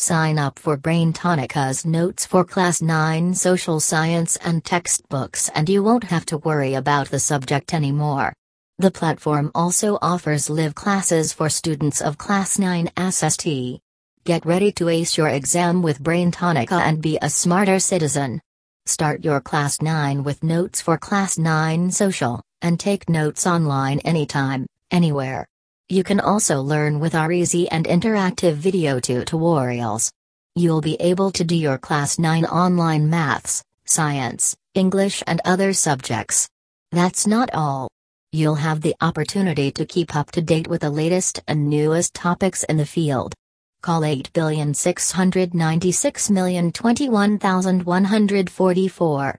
Sign up for Braintonica's notes for Class 9 social science and textbooks and you won't have to worry about the subject anymore. The platform also offers live classes for students of Class 9 SST. Get ready to ace your exam with Braintonica and be a smarter citizen. Start your Class 9 with notes for Class 9 social, and take notes online anytime, anywhere. You can also learn with our easy and interactive video tutorials. You'll be able to do your Class 9 online maths, science, English, and other subjects. That's not all. You'll have the opportunity to keep up to date with the latest and newest topics in the field. Call 8,696,021,144.